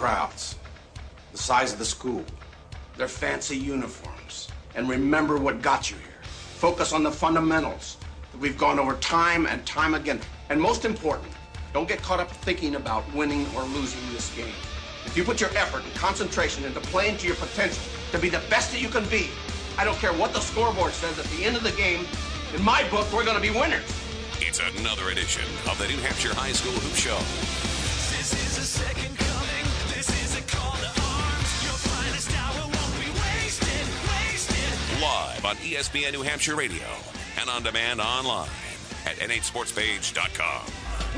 crowds, the size of the school, their fancy uniforms, and remember what got you here. Focus on the fundamentals that we've gone over time and time again. And most important, don't get caught up thinking about winning or losing this game. If you put your effort and concentration into playing to your potential to be the best that you can be, I don't care what the scoreboard says at the end of the game, in my book, we're going to be winners. It's another edition of the New Hampshire High School Hoop Show. Live on ESPN New Hampshire Radio and on demand online at nhsportspage.com.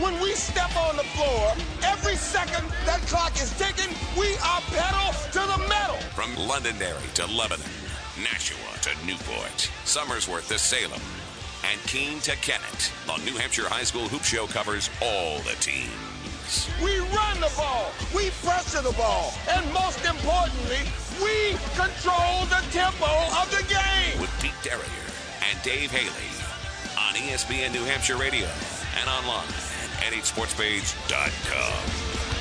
When we step on the floor, every second that clock is ticking, we are pedal to the metal. From Londonderry to Lebanon, Nashua to Newport, Somersworth to Salem, and Keene to Kennett, the New Hampshire High School Hoop Show covers all the teams. We run the ball, we pressure the ball, and most importantly, we control the tempo of the game. With Pete Derrier and Dave Haley on ESPN New Hampshire Radio and online at nhsportspage.com.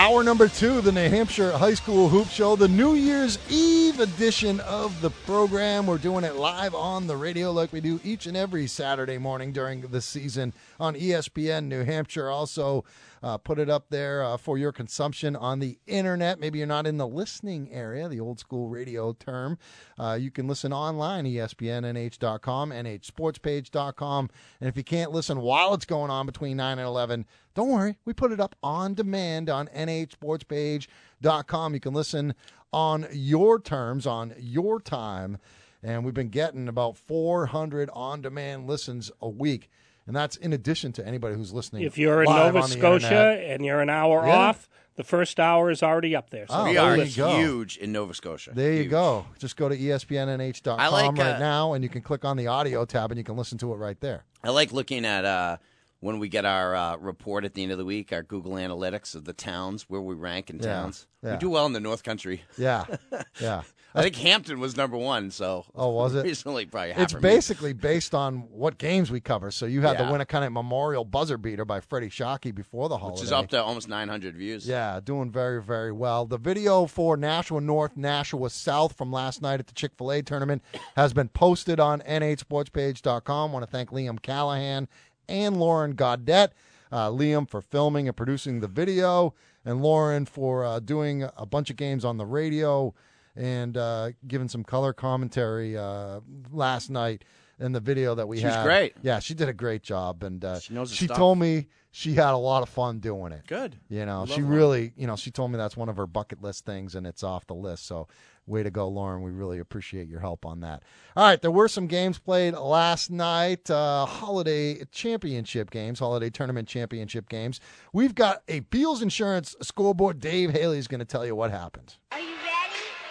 Hour number two, the New Hampshire High School Hoop Show, the New Year's Eve edition of the program. We're doing it live on the radio like we do each and every Saturday morning during the season on ESPN New Hampshire. Also, uh, put it up there uh, for your consumption on the internet. Maybe you're not in the listening area, the old school radio term. Uh, you can listen online, espnnh.com, nhsportspage.com. And if you can't listen while it's going on between 9 and 11, don't worry. We put it up on demand on nhsportspage.com. You can listen on your terms, on your time. And we've been getting about 400 on demand listens a week. And that's in addition to anybody who's listening. If you're in Nova Scotia internet. and you're an hour Yeah. off, the first hour is already up there. So Oh, we are huge in Nova Scotia. There you go. Just go to espnnh.com I like, right uh, now, and you can click on the audio tab, and you can listen to it right there. I like looking at uh, when we get our uh, report at the end of the week, our Google Analytics of the towns where we rank in Yeah, towns. yeah. We do well in the North Country. Yeah, yeah. I think Hampton was number one. So Oh, was it? recently? Probably It's basically based on what games we cover. So you had Yeah. the Winnacunnet Memorial buzzer beater by Freddie Shockey before the holiday. which is up to almost 900 views. Yeah, doing very, very well. The video for Nashua North, Nashua South from last night at the Chick fil A tournament has been posted on nhsportspage.com. want to thank Liam Callahan and Lauren Gaudette. Uh, Liam for filming and producing the video, and Lauren for uh, doing a bunch of games on the radio and uh, giving some color commentary uh, last night in the video that we She was had. great. Yeah, she did a great job, and uh, She knows her she stuff. told me she had a lot of fun doing it. Good. You know, Love she Lauren. really, you know, she told me that's one of her bucket list things and it's off the list. So, way to go, Lauren. We really appreciate your help on that. All right, there were some games played last night, uh, holiday championship games, holiday tournament championship games. We've got a Beals Insurance scoreboard. Dave Haley is going to tell you what happened.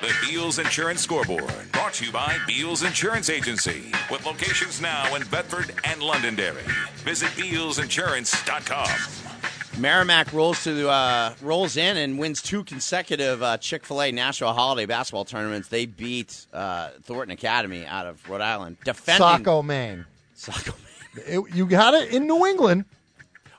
Are you ready? The Beals Insurance Scoreboard, brought to you by Beals Insurance Agency, with locations now in Bedford and Londonderry. Visit BealsInsurance.com. Merrimack rolls to uh, rolls in and wins two consecutive uh, Chick Fil A National Holiday Basketball tournaments. They beat uh, Thornton Academy out of Rhode Island, defending Saco, Maine. Saco. It, you got it in New England.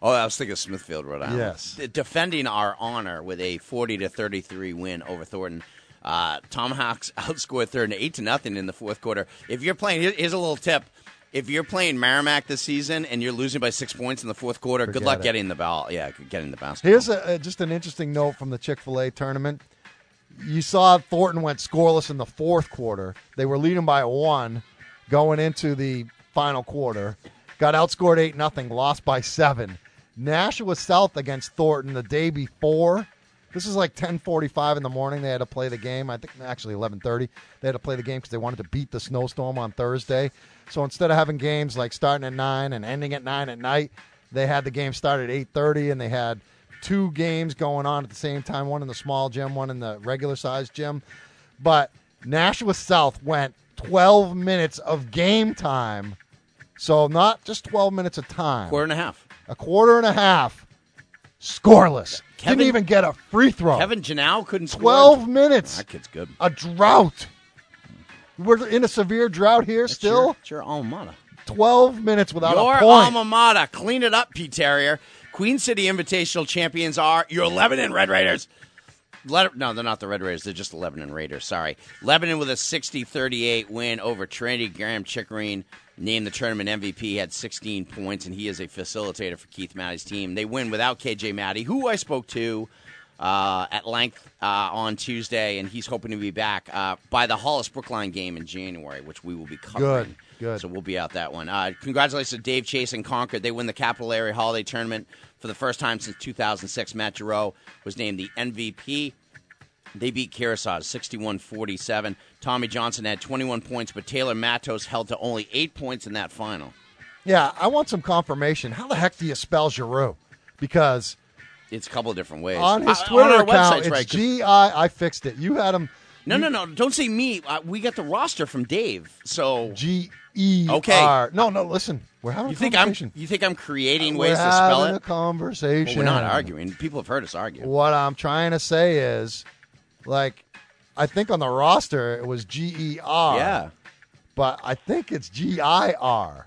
Oh, I was thinking of Smithfield, Rhode Island. Yes. D- defending our honor with a forty to thirty three win over Thornton. Uh, Tomahawks outscored Thornton eight to nothing in the fourth quarter. If you're playing, here's a little tip. If you're playing Merrimack this season and you're losing by six points in the fourth quarter, good luck it. getting the ball. Yeah, getting the basketball. Here's a, a, just an interesting note from the Chick fil A tournament. You saw Thornton went scoreless in the fourth quarter. They were leading by one going into the final quarter. Got outscored 8 nothing, lost by seven. Nashua South against Thornton the day before. This is like 10:45 in the morning. They had to play the game. I think actually 11:30. They had to play the game because they wanted to beat the snowstorm on Thursday. So instead of having games like starting at nine and ending at nine at night, they had the game start at 8:30, and they had two games going on at the same time. One in the small gym, one in the regular sized gym. But Nashua South went 12 minutes of game time. So not just 12 minutes of time quarter and a half. a quarter and a half scoreless. Kevin- Didn't even get a free throw. Kevin Janau couldn't score. 12 minutes. That kid's good. A drought. We're in a severe drought here It's still. your, it's your alma mater. 12 minutes without Your a point. Your alma mater. Clean it up, Pete Terrier. Queen City Invitational champions are your Lebanon Red Raiders. Le- no, they're not the Red Raiders. They're just the Lebanon Raiders. Sorry. Lebanon with a 60 38 win over Trinity. Graham Chickering named the tournament MVP. Had 16 points, and he is a facilitator for Keith Matty's team. They win without KJ Matty, who I spoke to uh, at length uh, on Tuesday, and he's hoping to be back uh, by the Hollis Brookline game in January, which we will be covering. Good, good. So we'll be out that one. Uh, congratulations to Dave Chase and Concord. They win the Capital Area Holiday Tournament for the first time since 2006. Matt Giroux was named the MVP. They beat Kearsarge 61 47. Tommy Johnson had 21 points, but Taylor Matos held to only eight points in that final. Yeah, I want some confirmation. How the heck do you spell Giroux? Because It's a couple of different ways. on his Twitter our account, it's right. G I. I fixed it. You had him No, no, no. Don't say me. Uh, we got the roster from Dave. So G E Okay. No, no. Listen, we're having you a think I'm you think I'm creating we're ways to spell having it? a conversation. Well, we're not arguing. People have heard us argue. What I'm trying to say is, like, I think on the roster it was G E R. Yeah. but I think it's G I R.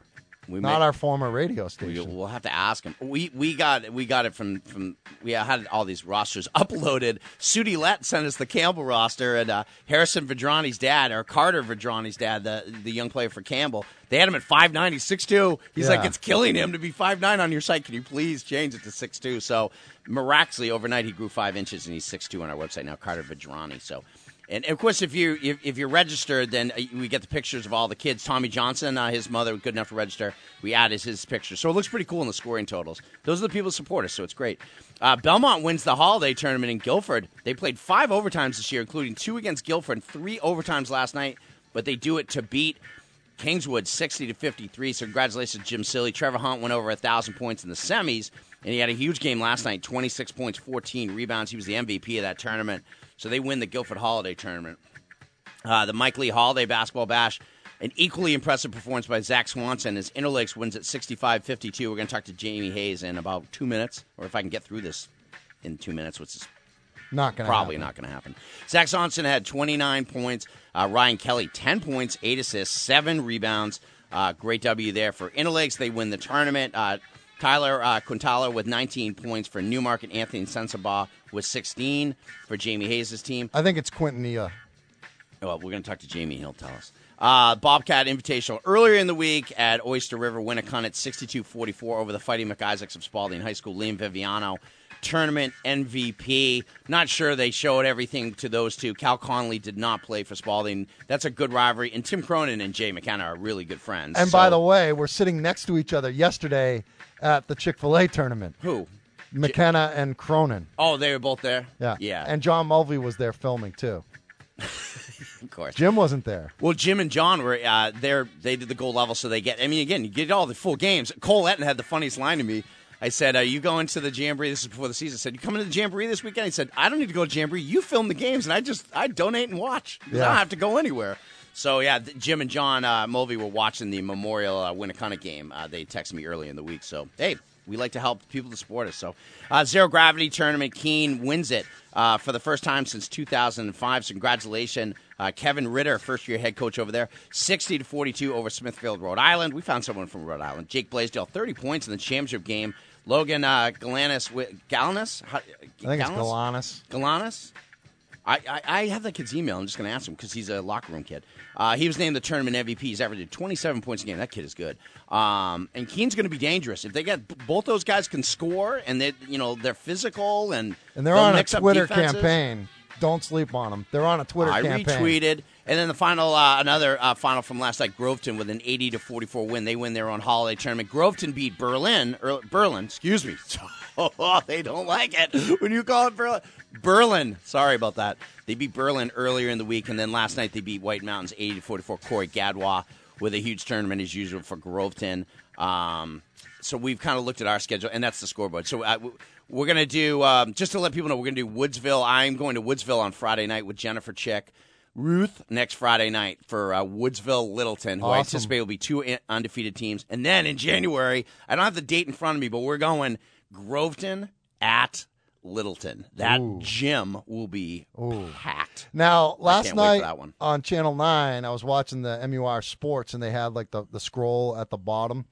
We Not may- our former radio We, station. we'll have to ask him. We we got we got it from from we had all these rosters uploaded. Sudie Lett sent us the Campbell roster, and uh, Harrison Vedrani's dad or Carter Vedrani's dad, the the young player for Campbell. They had him at five nine. He's six two. He's Yeah. like it's killing him to be five nine on your site. Can you please change it to six two? So miraculously overnight he grew five inches and he's six two on our website now. Carter Vedrani. So. And of course, if you if, if you're registered, then uh, we get the pictures of all the kids. Tommy Johnson, uh, his mother, good enough to register. We add his picture, so it looks pretty cool in the scoring totals. Those are the people who support us, so it's great. Uh, Belmont wins the holiday tournament in Guilford. They played five overtimes this year, including two against Guilford, and three overtimes last night. But they do it to beat Kingswood 60 to 53. So congratulations, Jim Silly. Trevor Hunt went over a thousand points in the semis, and he had a huge game last night. 26 points, 14 rebounds. He was the MVP of that tournament. So they win the Guilford Holiday tournament. Uh, the Mike Lee Holiday Basketball Bash, an equally impressive performance by Zach Swanson as Interlakes wins at 65 52. We're going to talk to Jamie Hayes in about two minutes, or if I can get through this in two minutes, which is not to probably not going to happen. Zach Swanson had 29 points. Uh, Ryan Kelly, 10 points, 8 assists, 7 rebounds. Uh, great W there for Interlakes. They win the tournament. Uh, Tyler uh, Quintala with 19 points for Newmarket. Anthony Sensabaugh with 16 for Jamie Hayes' team. I think it's Quintanilla. Well, we're going to talk to Jamie. He'll tell us. Uh, Bobcat Invitational earlier in the week at Oyster River, Winnacunnet 62-44 over the Fighting McIsaacs of Spaulding High School. Liam Viviano, tournament MVP. Not sure they showed everything to those two. Cal Conley did not play for Spaulding. That's a good rivalry. And Tim Cronin and Jay McKenna are really good friends. And So- by the way, we're sitting next to each other yesterday at the Chick Fil A tournament. who? McKenna and Cronin. Oh, they were both there. Yeah, yeah, And John Mulvey was there filming too. of course. Jim wasn't there. Well, Jim and John were uh, there. They did the gold level, so they get. I mean, again, you get all the full games. Cole Etten had the funniest line to me. I said, "Are you going to the jamboree?" This is before the season. I said, "You coming to the jamboree this weekend?" He said, "I don't need to go to jamboree. You film the games, and I just I donate and watch. I don't have to go anywhere." So yeah, th- Jim and John uh, Mulvey were watching the Memorial uh, Winnacunnet game. Uh, they texted me early in the week. So hey, we like to help people to support us. So uh, zero gravity tournament, Keene wins it uh, for the first time since 2005. So congratulations, uh, Kevin Ritter, first year head coach over there, 60 to 42 over Smithfield, Rhode Island. We found someone from Rhode Island. Jake Blaisdell, 30 points in the championship game. Logan uh, Galanis, Galanis, How- I think it's Galanis? Galanis. I, I, I have that kid's email. I'm just going to ask him because he's a locker room kid. Uh, he was named the tournament MVP. He's averaging 27 points a game. That kid is good. Um, and Keene's going to be dangerous if they get both those guys can score and they you know they're physical and And they're on a Twitter campaign. Don't sleep on them. They're on a Twitter I campaign. retweeted, and then the final, uh, another uh, final from last night, Groveton with an 80 to 44 win. They win their own holiday tournament. Groveton beat Berlin, or Berlin, excuse me. Oh, they don't like it when you call it Berlin. Berlin, sorry about that. They beat Berlin earlier in the week, and then last night they beat White Mountains 80 to 44. Corey Gadwa with a huge tournament as usual for Groveton. Um, so we've kind of looked at our schedule, and that's the scoreboard. So uh, we're going to do, um, just to let people know, we're going to do Woodsville. I'm going to Woodsville on Friday night with Jennifer Chick. Ruth next Friday night for uh, Woodsville Littleton, who I anticipate will be two undefeated teams. And then in January, I don't have the date in front of me, but we're going Groveton at Littleton. That Ooh. gym will be Ooh. packed. Now, last can't wait for night that one. on Channel 9, I was watching the MUR Sports, and they had like the, the scroll at the bottom,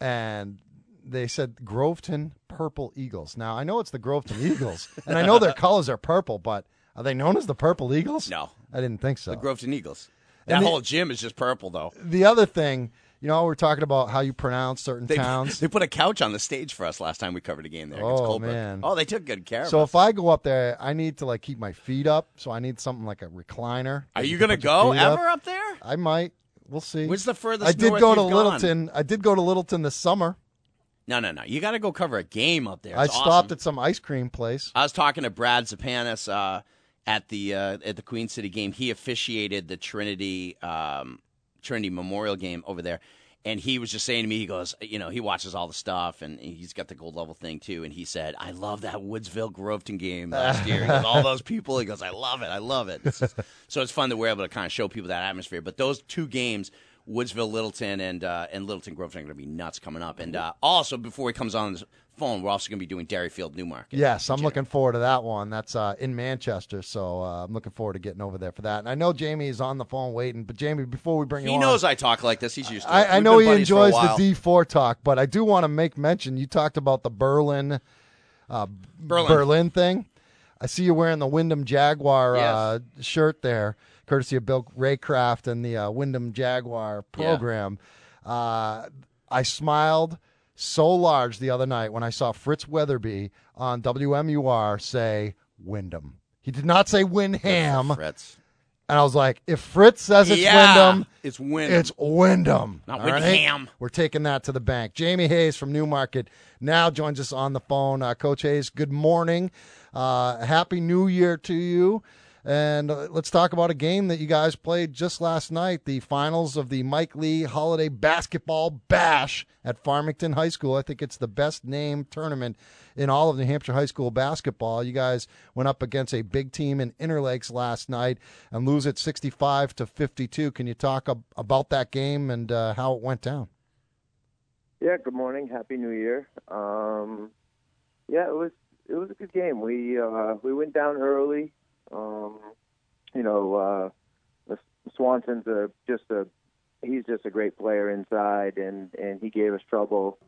and they said Groveton Purple Eagles. Now, I know it's the Groveton Eagles, and I know their colors are purple, but are they known as the Purple Eagles? No. I didn't think so. The Groveton Eagles. That And the- whole gym is just purple, though. the other thing, you know, we're talking about how you pronounce certain They, towns. they put a couch on the stage for us last time we covered a game there Oh, man. Oh, they took good care So if I go up there, I need to like keep my feet up. So I need something like a recliner. Are you going to go feet up. ever up there? I might. We'll see. Where's the furthest I did go to you've gone? Littleton. I did go to Littleton this summer. No, no, no. You got to go cover a game up there. I stopped awesome. at some ice cream place. I was talking to Brad Zapanis uh, at the uh, at the Queen City game. He officiated the Trinity um, Trinity Memorial game over there, and he was just saying to me, he goes, you know, he watches all the stuff, and he's got the gold level thing too. And he said, I love that Woodsville Groveton game last year. Goes, all those people. He goes, I love it. I love it. It's just- so it's fun that we're able to kind of show people that atmosphere. But those two games. Woodsville, Littleton, and uh, and Littleton Groveton are going to be nuts coming up. And uh, also, before he comes on phone, we're also going to be doing Derryfield, Newmarket. Yes, I'm looking forward to that one. That's uh, in Manchester, so uh, I'm looking forward to getting over there for that. And I know Jamie is on the phone waiting, but Jamie, before we bring He you on, knows I talk like this. He's used to it. I, I know he buddies for a enjoys the D4 talk, but I do want to make mention. You talked about the Berlin Berlin. Berlin thing. I see you wearing the Windham Jaguar Yes. uh, shirt there, courtesy of Bill Raycraft and the uh, Windham Jaguar program. Uh, I smiled so large the other night when I saw Fritz Wetherbee on WMUR say Windham. He did not say Windham, Fritz. and I was like, if Fritz says it's Yeah, Windham, it's Windham. It's Windham. Not all right? Windham. We're taking that to the bank. Jamie Hayes from Newmarket now joins us on the phone. Uh, Coach Hayes, good morning. Uh, happy New Year to you. And uh, let's talk about a game that you guys played just last night, the finals of the Mike Lee Holiday Basketball Bash at Farmington High School. I think it's the best named tournament in all of New Hampshire high school basketball. You guys went up against a big team in Interlakes last night and lose it 65 to 52. Can you talk ab- about that game and uh, how it went down? Yeah, good morning. Happy New Year. Um, yeah, it was it was a good game. We uh, we went down early. Um, you know, uh, Swanson's a, just a he's just a great player inside, and and he gave us trouble.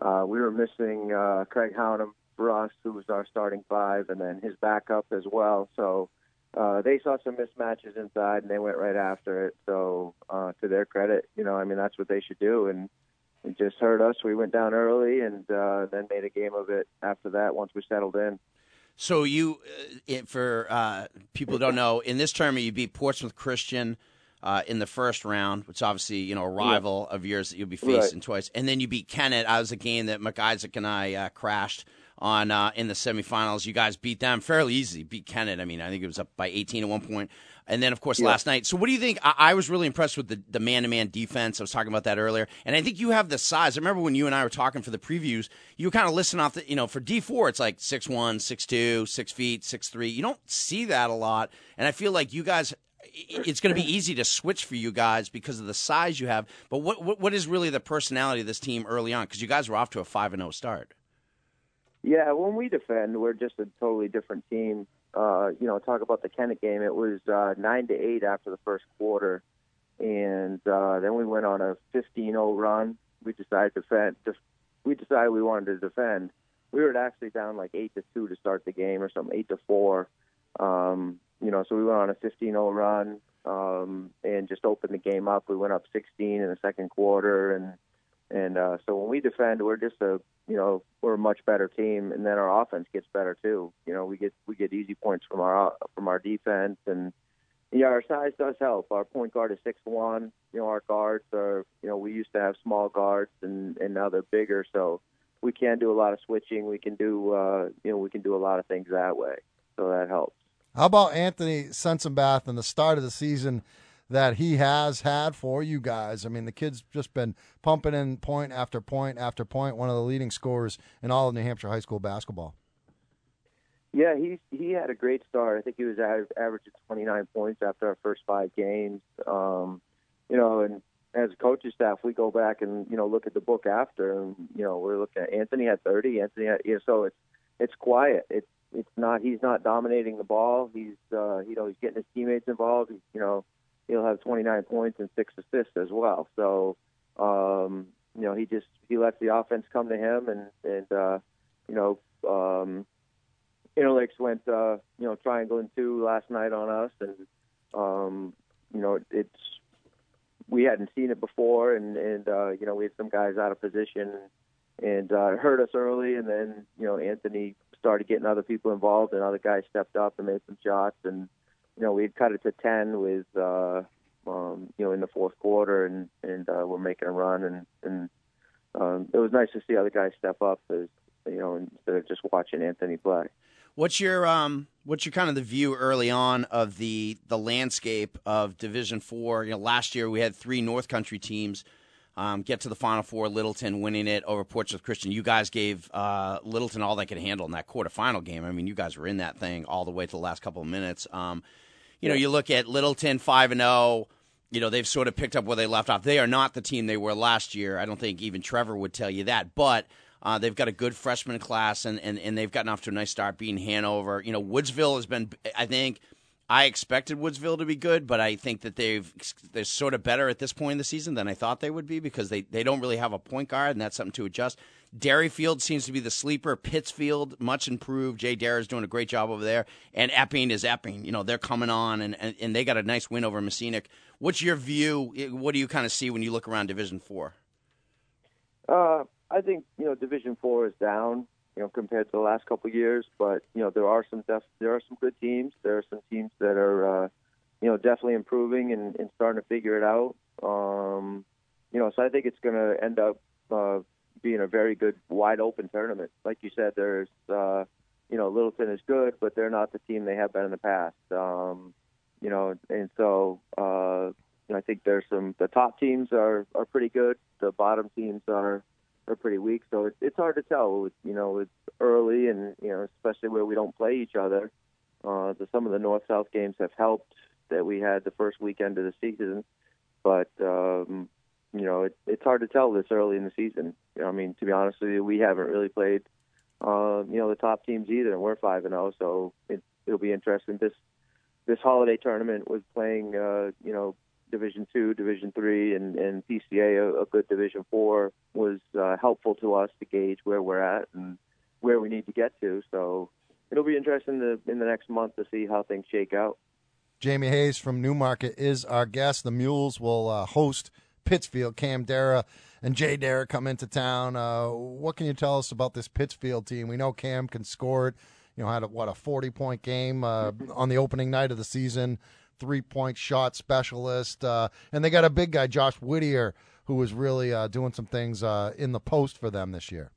Uh, we were missing uh, Craig Hounham for us, who was our starting five, and then his backup as well. So uh, they saw some mismatches inside, and they went right after it. So uh, to their credit, you know, I mean that's what they should do, and it just hurt us. We went down early and uh, then made a game of it after that once we settled in. So you, uh, it, for uh, people who don't know, in this tournament you beat Portsmouth Christian uh, in the first round, which obviously you know a rival of yours that you'll be facing Right. twice, and then you beat Kennett. I was a game that McIsaac and I uh, crashed on uh, in the semifinals. You guys beat them fairly easy. Beat Kennett. I mean, I think it was up by 18 at one point. And then, of course, last night. So, what do you think? I, I was really impressed with the the man to man defense. I was talking about that earlier, and I think you have the size. I remember when you and I were talking for the previews. You were kind of listening off the, you know, for D four, it's like six one, six two, six feet, six three. You don't see that a lot, and I feel like you guys. It's going to be easy to switch for you guys because of the size you have. But what what, what is really the personality of this team early on? Because you guys were off to a five and zero start. Yeah, when we defend, we're just a totally different team. Uh, you know, talk about the Kennett game. It was uh, nine to eight after the first quarter, and uh, then we went on a 15-0 run. We decided to defend. Def- we decided we wanted to defend. We were actually down like eight to two to start the game, or something, eight to four. Um, you know, so we went on a 15-0 run um, and just opened the game up. We went up 16 in the second quarter, and and uh, so when we defend, we're just a you know we're a much better team, and then our offense gets better too. You know, we get we get easy points from our from our defense, and yeah, our size does help. Our point guard is six one. You know, our guards are you know we used to have small guards, and and now they're bigger, so we can do a lot of switching. We can do uh, you know we can do a lot of things that way, so that helps. How about Anthony Sensenbath and the start of the season that he has had for you guys? I mean, the kid's just been pumping in point after point after point, one of the leading scorers in all of New Hampshire high school basketball. Yeah, he he had a great start. I think he was av- averaging 29 points after our first five games. Um, you know, and as a coaching staff, we go back and you know look at the book after, and you know we're looking at Anthony had 30. Anthony, had, you know, so it's it's quiet. It's it's not he's not dominating the ball. He's uh, you know he's getting his teammates involved. He's, you know he'll have 29 points and six assists as well. So um, you know he just he lets the offense come to him and and uh, you know um, Interlakes went uh, you know triangle and two last night on us and um, you know it's we hadn't seen it before and and uh, you know we had some guys out of position and uh, it hurt us early and then you know Anthony started getting other people involved and other guys stepped up and made some shots and you know we had cut it to 10 with uh um you know in the fourth quarter and and uh, we're making a run and and um it was nice to see other guys step up as you know instead of just watching Anthony play What's your um what's your kind of the view early on of the the landscape of Division Four? You know, last year we had three North Country teams um, get to the Final Four. Littleton winning it over Portsmouth Christian. You guys gave uh, Littleton all they could handle in that quarterfinal game. I mean, you guys were in that thing all the way to the last couple of minutes. Um, you know, you look at Littleton five and zero. You know, they've sort of picked up where they left off. They are not the team they were last year. I don't think even Trevor would tell you that, but. Uh, they've got a good freshman class, and, and, and they've gotten off to a nice start beating Hanover. You know, Woodsville has been, I think, I expected Woodsville to be good, but I think that they've they're sort of better at this point in the season than I thought they would be because they, they don't really have a point guard, and that's something to adjust. Derryfield seems to be the sleeper. Pittsfield, much improved. Jay Dare is doing a great job over there. And Epping is Epping. You know, they're coming on, and, and, and they got a nice win over Mascenic. What's your view? What do you kind of see when you look around Division Four? Uh, I think you know Division Four is down, you know, compared to the last couple of years. But you know there are some def- there are some good teams. There are some teams that are uh, you know definitely improving and, and starting to figure it out. Um, you know, so I think it's going to end up uh, being a very good, wide open tournament. Like you said, there's uh, you know Littleton is good, but they're not the team they have been in the past. Um, you know, and so uh, you know, I think there's some the top teams are are pretty good. The bottom teams are are pretty weak. So it's it's hard to tell. You know, it's early, and you know, especially where we don't play each other. Uh, the, some of the north south games have helped that we had the first weekend of the season, but um, you know, it, it's hard to tell this early in the season. You know, I mean, to be honest with you, we haven't really played, uh, you know, the top teams either, and we're five and zero. So it, it'll be interesting. This this holiday tournament was playing, uh, you know, Division two, Division three, and and PCA, a, a good Division four, was uh, helpful to us to gauge where we're at and where we need to get to. So it'll be interesting to, in the next month to see how things shake out. Jamie Hayes from Newmarket is our guest. The Mules will uh, host Pittsfield. Cam Dara and Jay Dara come into town. Uh, what can you tell us about this Pittsfield team? We know Cam can score it. You know, had a, what a forty point game uh, on the opening night of the season. Three point shot specialist, uh, and they got a big guy, Josh Whittier, who was really uh, doing some things uh, in the post for them this year.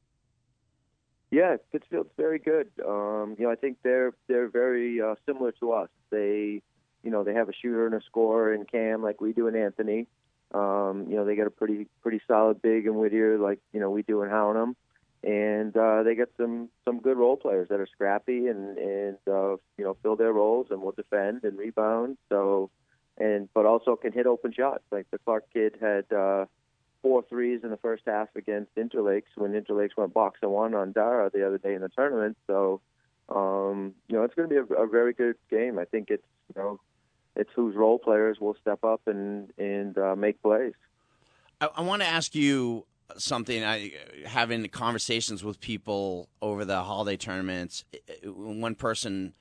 Yeah, Pittsfield's very good. Um, you know, I think they're they're very uh, similar to us. They, you know, they have a shooter and a scorer in Cam like we do in Anthony. Um, you know, they got a pretty pretty solid big in Whittier like you know we do in Hounham, and uh, they got some some good role players that are scrappy and and uh, you know fill their roles and will defend and rebound. So, and but also can hit open shots. Like the Clark kid had. Uh, four threes in the first half against Interlakes when Interlakes went box and one on Dara the other day in the tournament. So, um, you know, it's going to be a, a very good game. I think it's you know, it's whose role players will step up and and uh, make plays. I, I want to ask you something. I having conversations with people over the holiday tournaments. One person,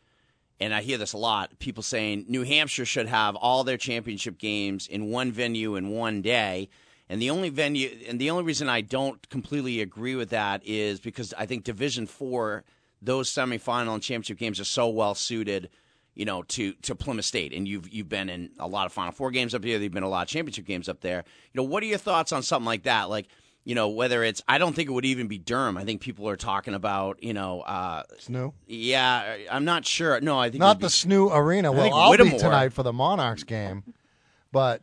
and I hear this a lot. People saying New Hampshire should have all their championship games in one venue in one day. And the only venue, and the only reason I don't completely agree with that is because I think Division Four, those semifinal and championship games are so well suited, you know, to to Plymouth State. And you've you've been in a lot of Final Four games up here. There've been a lot of championship games up there. You know, what are your thoughts on something like that? Like, you know, whether it's I don't think it would even be Durham. I think people are talking about, you know, uh, SNHU? yeah, I'm not sure. No, I think Not the be- SNHU Arena. Well, I'll be tonight for the Monarchs game, but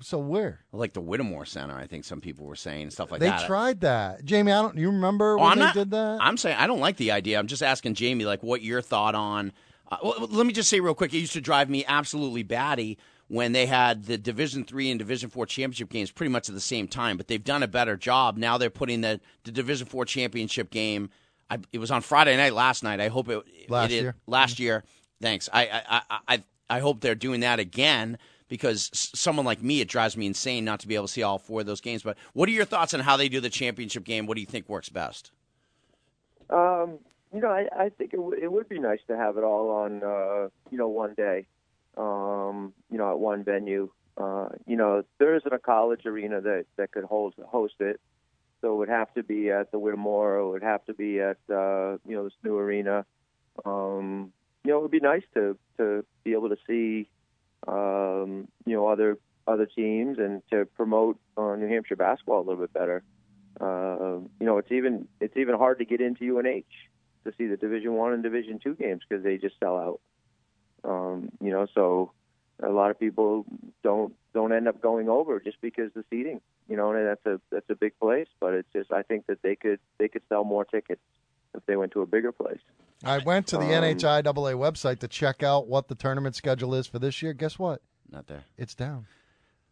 so where like the Whittemore Center. I think some people were saying stuff like they that. They tried that, Jamie. I don't. You remember Oh, when I'm they not, did that? I'm saying I don't like the idea. I'm just asking Jamie, like, what your thought on? Uh, well, let me just say real quick. It used to drive me absolutely batty when they had the Division Three and Division Four championship games pretty much at the same time. But they've done a better job. Now they're putting the the Division Four championship game I, it was on Friday night last night. I hope it Last it is- year. Last year. Thanks. I I, I I I hope they're doing that again because someone like me, it drives me insane not to be able to see all four of those games. But what are your thoughts on how they do the championship game? What do you think works best? Um, you know, I, I think it, w- it would be nice to have it all on, uh, you know, one day, um, you know, at one venue. Uh, you know, there isn't a college arena that, that could hold host it, so it would have to be at the Whittemore. It would have to be at, uh, you know, this new arena. Um, you know, it would be nice to to be able to see, um, you know, other other teams and to promote uh, New Hampshire basketball a little bit better. Uh, you know, it's even it's even hard to get into UNH to see the Division One and Division Two games because they just sell out. Um, you know, so a lot of people don't don't end up going over just because the seating. You know, and that's a that's a big place, but it's just I think that they could they could sell more tickets if they went to a bigger place. I went to the Um, NHIAA website to check out what the tournament schedule is for this year. Guess what? Not there. It's down.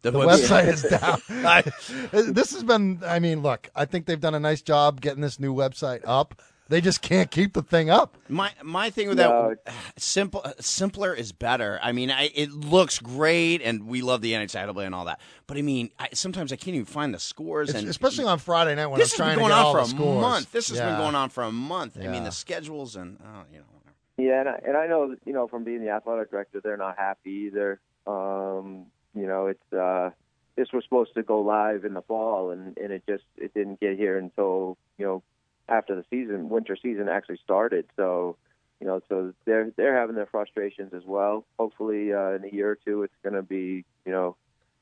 The, The website is down. this has been, I mean, look, I think they've done a nice job getting this new website up. They just can't keep the thing up. My my thing with No. that simple simpler is better. I mean, I, it looks great, and we love the NHIAA and all that. But I mean, I, sometimes I can't even find the scores, It's- and especially on Friday night when this I'm has trying been going to get on all for a scores. month. This has Yeah. been going on for a month. I mean, the schedules and oh, you know. whatever. Yeah, and I, and I know you know from being the athletic director, they're not happy either. Um, you know, it's uh, this was supposed to go live in the fall, and and it just it didn't get here until you know after the season, winter season actually started. So you know, so they're they're having their frustrations as well. Hopefully, uh, in a year or two, it's going to be you know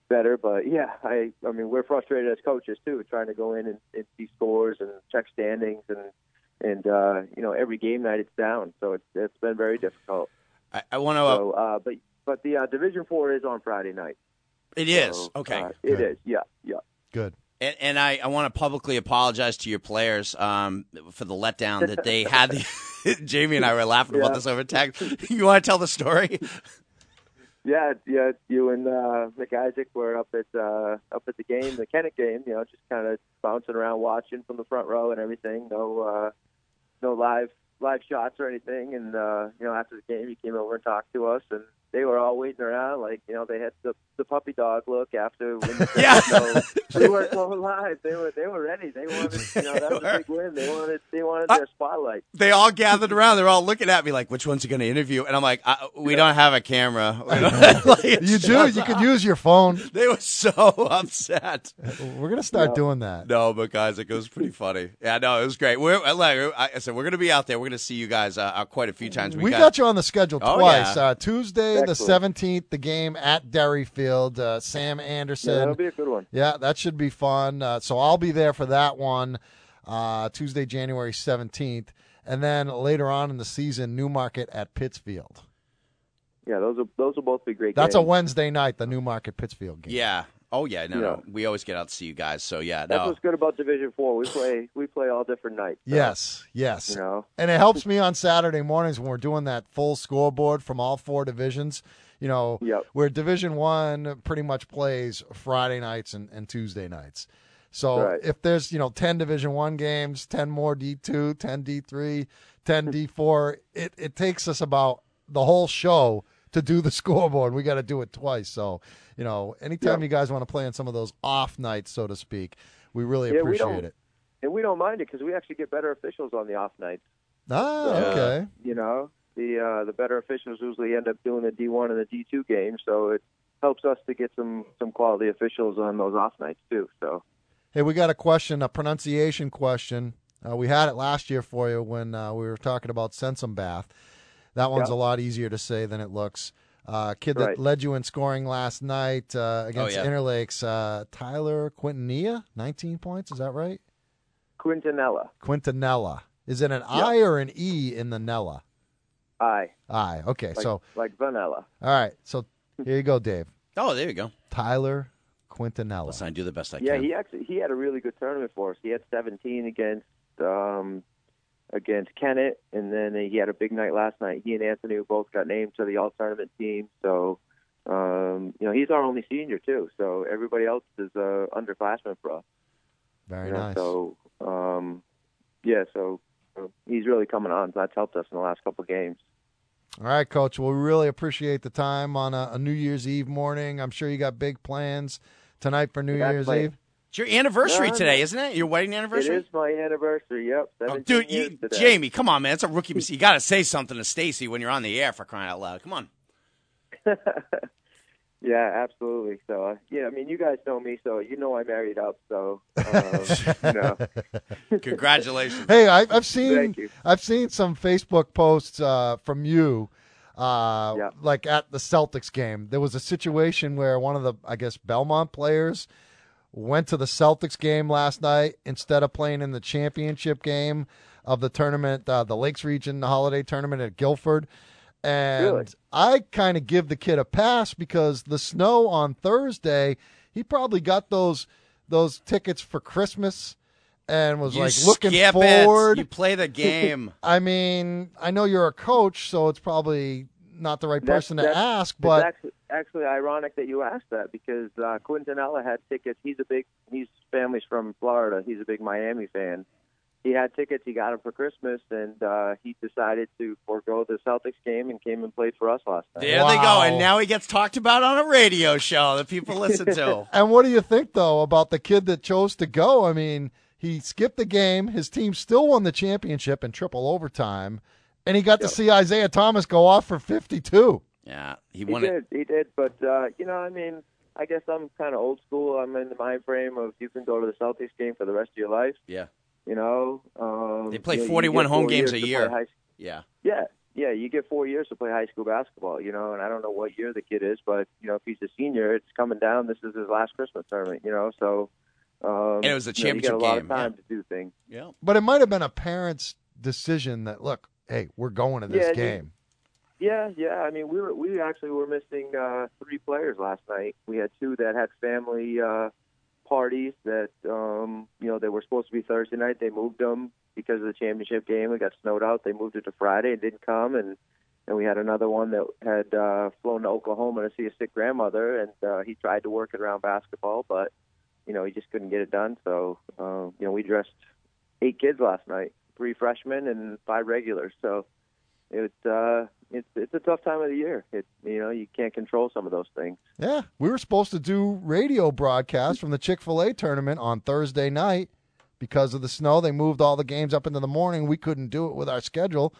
better. But yeah, I I mean, we're frustrated as coaches too, trying to go in and, and see scores and check standings and and uh, you know every game night it's down, so it's it's been very difficult. I, I want to. Uh, So, uh, but but the uh, Division Four is on Friday night. it is So, okay. uh, it Good. is. Yeah, yeah. Good. And, and I, I want to publicly apologize to your players um, for the letdown that they had. The, Jamie and I were laughing about this over text. You want to tell the story? Yeah, yeah. You and uh, McIsaac were up at uh, up at the game, the Kennett game. You know, just kind of bouncing around, watching from the front row and everything. No, uh, no live live shots or anything. And uh, you know, after the game, he came over and talked to us, and they were all waiting around, like you know, they had the the puppy dog look after. When the Yeah. no, they weren't going live. They were they were ready. They wanted, you know, that was a big win. They wanted they wanted their spotlight. they all gathered around. They're all looking at me like, "Which one's he going to interview?" And I'm like, I, "We don't have a camera." Like, You do. You could use your phone. They were so upset. We're gonna start doing that. No, but guys, it was pretty funny. Yeah, no, it was great. We're like I said, we're going to be out there. We're going to see you guys uh, uh, quite a few times. We got you on the schedule Oh, twice. yeah. Uh, Tuesday, the seventeenth, the game at Derryfield. Uh, Sam Yeah, Anderson. that'll be a good one. Yeah, that should be fun. Uh, so I'll be there for that one, uh, Tuesday, January 17th. And then later on in the season, Newmarket at Pittsfield. Yeah, those will those will both be great. That's a. Wednesday night, the Newmarket Pittsfield game. Yeah. Oh yeah. No, no. We always get out to see you guys. So yeah. That's No. what's good about Division Four. We play we play all different nights. so, Yes, yes. You know. And it helps me on Saturday mornings when we're doing that full scoreboard from all four divisions. You know, Yep. where Division One pretty much plays Friday nights and, and Tuesday nights. So Right. if there's you know ten Division One games, ten more D two, ten D three, ten D four, it it takes us about the whole show to do the scoreboard. We got to do it twice. So you know, anytime Yep. you guys want to play on some of those off nights, so to speak, we really Yeah, we appreciate don't- it. And we don't mind it because we actually get better officials on the off nights. Ah, Yeah. okay. You know, the uh, the better officials usually end up doing the D one and the D two games, so it helps us to get some some quality officials on those off nights too. So Hey, we got a question, a pronunciation question. Uh, we had it last year for you when uh, we were talking about Sensenbath. That one's Yeah. a lot easier to say than it looks. Uh, kid that Right. led you in scoring last night uh, against Oh, yeah. Interlakes, uh, Tyler Quintanilla, 19 points. Is that right? Quintanilla, Quintanella. Is it an I or an E in the Nella? I I. Okay, like so, like vanilla. all right. So here you go, Dave. Oh, there you go. Tyler Quintanilla. Listen, I do the best I Yeah, can. Yeah, he actually he had a really good tournament for us. He had 17 against um, against Kennett, and then he had a big night last night. He and Anthony both got named to the All Tournament team. So um, you know he's our only senior too. So everybody else is uh, underclassmen for us. Very you know, nice. So um, yeah, so So he's really coming on. That's helped us in the last couple of games. All right, Coach. Well, we really appreciate the time on a, a New Year's Eve morning. I'm sure you got big plans tonight for New Year's. Eve. It's your anniversary No, today, isn't it? Your wedding anniversary? It is my anniversary. Yep, Oh, dude, you. Jamie, come on, man. It's a rookie mistake. You got to say something to Stacy when you're on the air for crying out loud. Come on. Yeah, absolutely. So, uh, yeah, I mean, you guys know me, so you know I married up. So, you know, Congratulations. Hey, I, I've seen Thank you. I've seen some Facebook posts uh, from you, uh, Yeah. like at the Celtics game. There was a situation where one of the I guess Belmont players went to the Celtics game last night instead of playing in the championship game of the tournament, uh, the Lakes Region Holiday Tournament at Guilford. And Really? I kind of give the kid a pass because the snow on Thursday, he probably got those those tickets for Christmas and was You like looking skip forward. It. You play the game. I mean, I know you're a coach, so it's probably not the right That's- person to that's- ask, but actually, actually ironic that you asked that because uh, Quintanilla had tickets. He's a big, he's family's from Florida. He's a big Miami fan. He had tickets. He got them for Christmas, and uh, he decided to forego the Celtics game and came and played for us last night. There they go. Wow. And now he gets talked about on a radio show that people listen to. and what do you think though about the kid that chose to go? I mean, he skipped the game. His team still won the championship in triple overtime, and he got to see Isaiah Thomas go off for 52. Yeah, he He won it. did, he did. But uh, you know, I mean, I guess I'm kind of old school. I'm in the mind frame of you can go to the Celtics game for the rest of your life. Yeah. You know, um, They play you know, you 41 home four games a year. high Yeah. Yeah, yeah, you get four years to play high school basketball, you know, and I don't know what year the kid is, but you know, if he's a senior, it's coming down. This is his last Christmas tournament, you know, so. Um, And it was a you know, you championship got a lot game, of time yeah. to do things. Yeah. But it might have been a parent's decision that look, hey, we're going to this Yeah, you- game. Yeah, yeah. I mean, we were we actually were missing uh, three players last night. We had two that had family uh, parties that um, you know they were supposed to be Thursday night. They moved them because of the championship game. It got snowed out. They moved it to Friday and didn't come. And and we had another one that had uh, flown to Oklahoma to see a sick grandmother, and uh, he tried to work it around basketball, but you know he just couldn't get it done. So uh, you know we dressed eight kids last night, three freshmen and five regulars. So it uh it's it's a tough time of the year. It you know you can't control some of those things. Yeah, we were supposed to do radio broadcasts from the Chick Fil A tournament on Thursday night because of the snow. They moved all the games up into the morning. We couldn't do it with our schedule.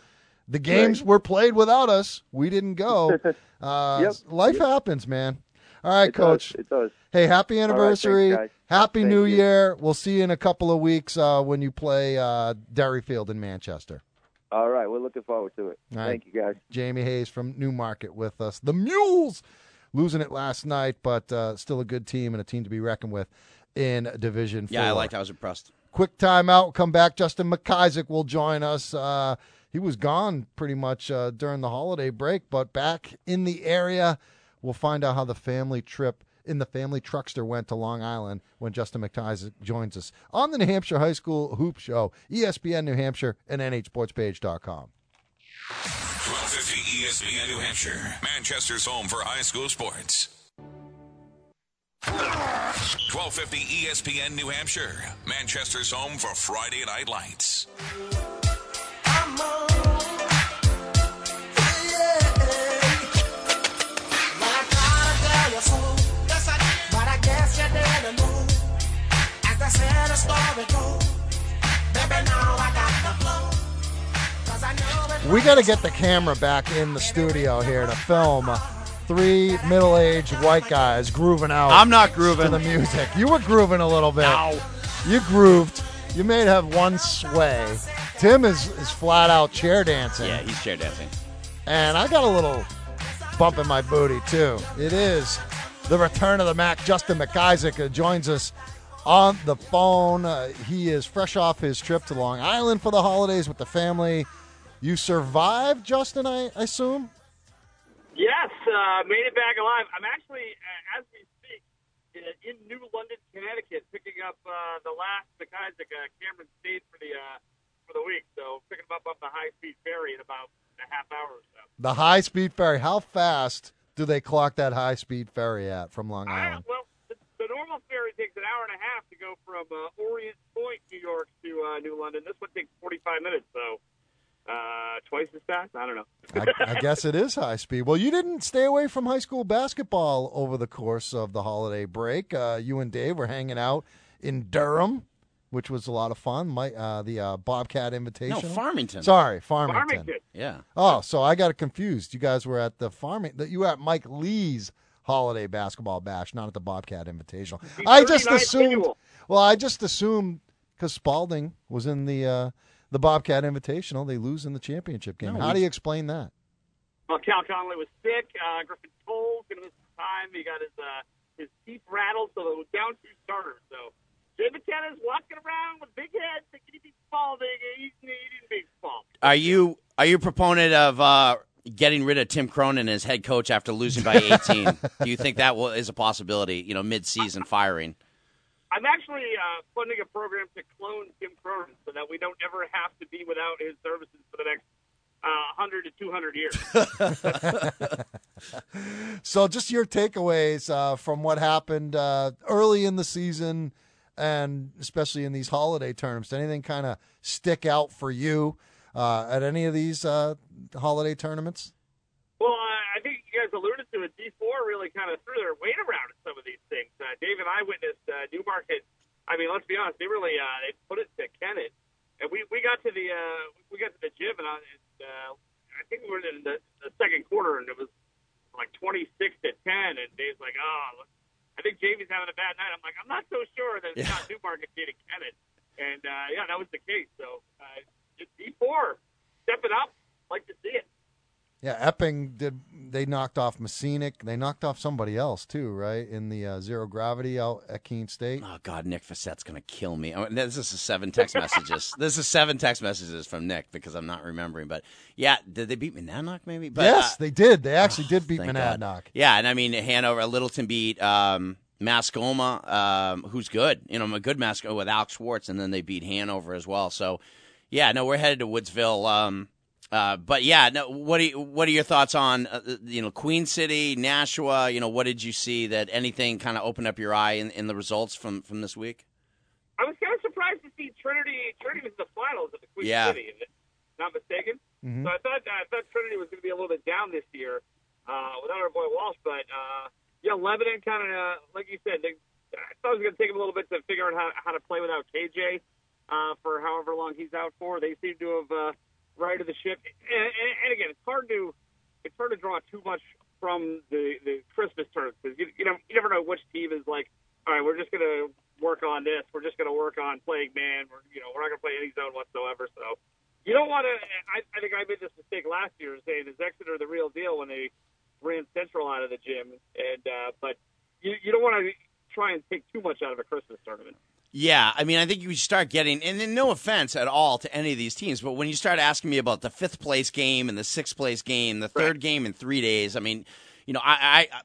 The games were played without us. We didn't go. Uh, Yep. Life happens, man. All right, It Coach. does, it does. Hey, happy thanks, anniversary. guys. happy Thank New you. Year. We'll see you in a couple of weeks uh, when you play uh, Derryfield in Manchester. All right, we're looking forward to it. All right. Thank you guys. Jamie Hayes from Newmarket with us. The Mules losing it last night, but uh, still a good team and a team to be reckoned with in Division Yeah, I liked. I was impressed. Quick timeout. Come back. Justin McIsaac will join us. Uh, he was gone pretty much uh, during the holiday break, but back in the area. We'll find out how the family trip in the family truckster went to Long Island when Justin McIsaac joins us on the New Hampshire High School Hoop Show, ESPN New Hampshire, and NHSportsPage.com. 1250 ESPN New Hampshire, Manchester's home for high school sports. 1250 ESPN New Hampshire, Manchester's home for Friday Night Lights. We got to get the camera back in the studio here to film three middle-aged white guys grooving out. I'm not to grooving. the music. You were grooving a little bit. Ow. You grooved. You may have one sway. Tim is is flat out chair dancing, Yeah, he's chair dancing. and I got a little bump in my booty too. It is the return of the Mac. Justin McIsaac uh, joins us on the phone. Uh, he is fresh off his trip to Long Island for the holidays with the family. You survived, Justin, I, I assume. Yes, uh, made it back alive. I'm actually, uh, as we speak, in, in New London, Connecticut, picking up uh, the last the McIsaac. Uh, Cameron stayed for the uh, for the week, so picking him up on the high speed ferry in about a half hour or so. The high speed ferry. How fast do they clock that high speed ferry at from Long I, Island? the normal normal ferry takes an hour and a half to go from uh, Orient Point, New York, to uh, New London. This one takes 45 minutes, so uh, twice as fast. I don't know. I, I guess it is high speed. Well, you didn't stay away from high school basketball over the course of the holiday break. Uh, you and Dave were hanging out in Durham, which was a lot of fun. My, uh, the uh, Bobcat Invitation. No, Farmington. Sorry, Farmington. Farmington. Yeah. Oh, so I got it confused. You guys were at the farming. That you were at Mike Lee's holiday basketball bash, not at the Bobcat Invitational. I just 39th assumed. annual. Well, I just assumed because Spaulding was in the uh, the Bobcat Invitational, they lose in the championship game. No, How we- do you explain that? Well, Cal Conley was sick. Uh, Griffin Toll's going to miss some time. He got his uh, his teeth rattled, so it was down two starters. So Jay McKenna's walking around with big head, thinking he beat Spaulding. He, he didn't beat Spaulding. Are you are you a proponent of uh, getting rid of Tim Cronin as head coach after losing by 18? Do you think that will, is a possibility? You know, mid-season firing. I'm actually uh, funding a program to clone Tim Cronin so that we don't ever have to be without his services for the next uh, 100 to 200 years. So, just your takeaways uh, from what happened uh, early in the season, and especially in these holiday tournaments. Anything kind of stick out for you uh, at any of these uh, holiday tournaments? Well, uh, I think you guys alluded to it. D4 really kind of threw their weight around in some of these things. Uh, Dave and I witnessed uh, Newmarket. I mean, let's be honest, they really uh, they put it to Kennett, and we we got to the uh, we got to the gym, and I, and, uh, I think we were in the, the second quarter, and it was like 26 to 10, and Dave's like, oh, I think Jamie's having a bad night. I'm like, I'm not so sure that it's Yeah. not Newmarket beating Kennett, and uh, yeah, that was the case. So uh, just D4 step it up, like to see it. Yeah, Epping did. They knocked off Mascenic. They knocked off somebody else too, right? In the uh, zero gravity out at Keene State. Oh God, Nick Facette's gonna kill me. Oh, This is seven text messages. this is seven text messages from Nick because I'm not remembering. But yeah, did they beat Monadnock maybe? But, yes, uh, they did. They actually did beat thank God. Monadnock. Yeah, and I mean Hanover, Littleton beat um, Mascoma, um, who's good. You know, I'm a good Mascoma with Alex Schwartz, and then they beat Hanover as well. So, yeah, no, we're headed to Woodsville. Um, uh, but yeah, no, what are you, what are your thoughts on uh, you know Queen City, Nashua? You know, what did you see that anything kind of opened up your eye in, in the results from from this week? I was kind of surprised to see Trinity. Trinity was in the finals at the Queen Yeah. City, if not mistaken. Mhm. So I thought I thought Trinity was going to be a little bit down this year uh, without our boy Walsh, but uh, yeah, Lebanon kind of uh, like you said. They, I thought it was going to take them a little bit to figure out how, how to play without KJ uh, for however long he's out for. They seem to have uh, righted the ship, and, and, and again, it's hard to it's hard to draw too much from the the Christmas tournament because you, you know you never know which team is like, all right, we're just to work on this. We're just to work on playing man. We're you know we're not to play any zone whatsoever. So you don't want to. I, I think I made this mistake last year saying is Exeter the real deal when they ran Central out of the gym, and uh, but you you don't want to try and take too much out of a Christmas tournament. Yeah, I mean, I think you start getting, and then no offense at all to any of these teams, but when you start asking me about the fifth place game and the sixth place game, the third game in three days, I mean, you know, I, I,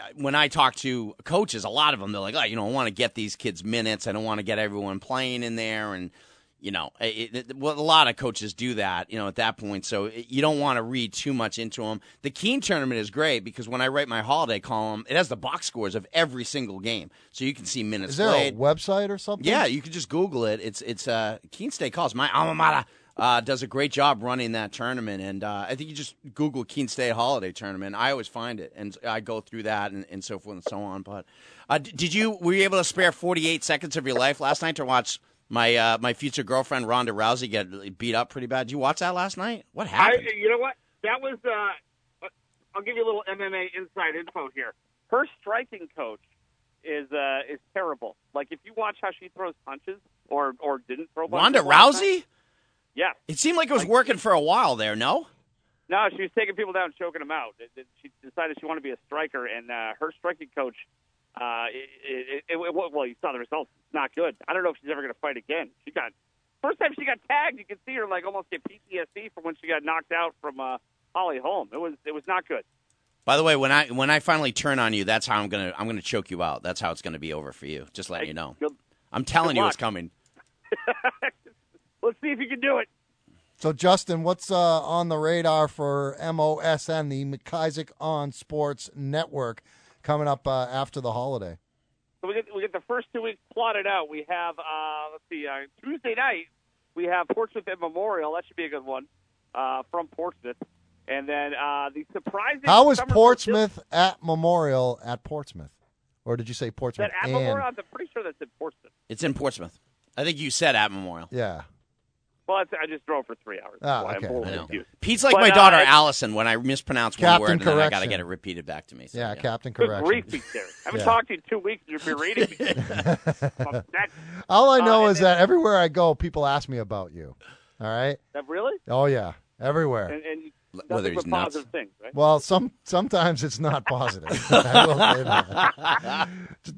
I when I talk to coaches, a lot of them they're like, oh, you know, I want to get these kids minutes, I don't want to get everyone playing in there, and you know, it, it, well, a lot of coaches do that, you know, at that point. So it, you don't want to read too much into them. The Keene tournament is great because when I write my holiday column, it has the box scores of every single game, so you can see minutes Is there played. a website or something? Yeah, you can just Google it. It's it's uh, Keene State College. My alma mater uh, does a great job running that tournament, and uh, I think you just Google Keene State Holiday Tournament. I always find it, and I go through that and, and so forth and so on. But uh, did you were you able to spare forty eight seconds of your life last night to watch? My uh, my future girlfriend Ronda Rousey get beat up pretty bad. Did you watch that last night? What I, happened? you know what? That was. Uh, I'll give you a little MMA inside info here. Her striking coach is uh, is terrible. Like if you watch how she throws punches, or or didn't throw punches. Ronda Rousey? Yeah. It seemed like it was working for a while there. No. No, she was taking people down, choking them out. She decided she wanted to be a striker, and uh, her striking coach. Uh, it, it, it, it, well, you saw the results. It's not good. I don't know if she's ever going to fight again. She got first time she got tagged. You can see her like almost get PTSD from when she got knocked out from uh, Holly Holm. It was it was not good. By the way, when I when I finally turn on you, that's how I'm gonna I'm gonna choke you out. That's how it's gonna be over for you. Just letting you know. Good- I'm telling you, luck. it's coming. Let's see if you can do it. So, Justin, what's uh, on the radar for MOSN, the McIsaac on Sports Network, coming up uh, after the holiday? So we get we get the first two weeks plotted out. We have uh, let's see, uh, Tuesday night we have Portsmouth at Memorial. That should be a good one uh, from Portsmouth. And then uh, the surprising. How was Somerville- Portsmouth at Memorial at Portsmouth? Or did you say Is Portsmouth that at and? Memorial? I'm pretty sure that's in Portsmouth. It's in Portsmouth. I think you said at Memorial. Yeah. Well, I just drove for three hours. Ah, That's why okay. I'm a little I know. confused. Pete's like But, my uh, daughter it- Allison. When I mispronounce one word, and then I got to correction. get it repeated back to me. So, Yeah, Captain Good Correction. grief, Pete Terry. I haven't Yeah. talked to you in two weeks. You've been reading me. All I know Uh, is and that everywhere I go, people ask me about you. All right? That really? Oh yeah, everywhere. And, and you- Whether he's but nuts. positive things, right? Well, some sometimes it's not positive. I will say that.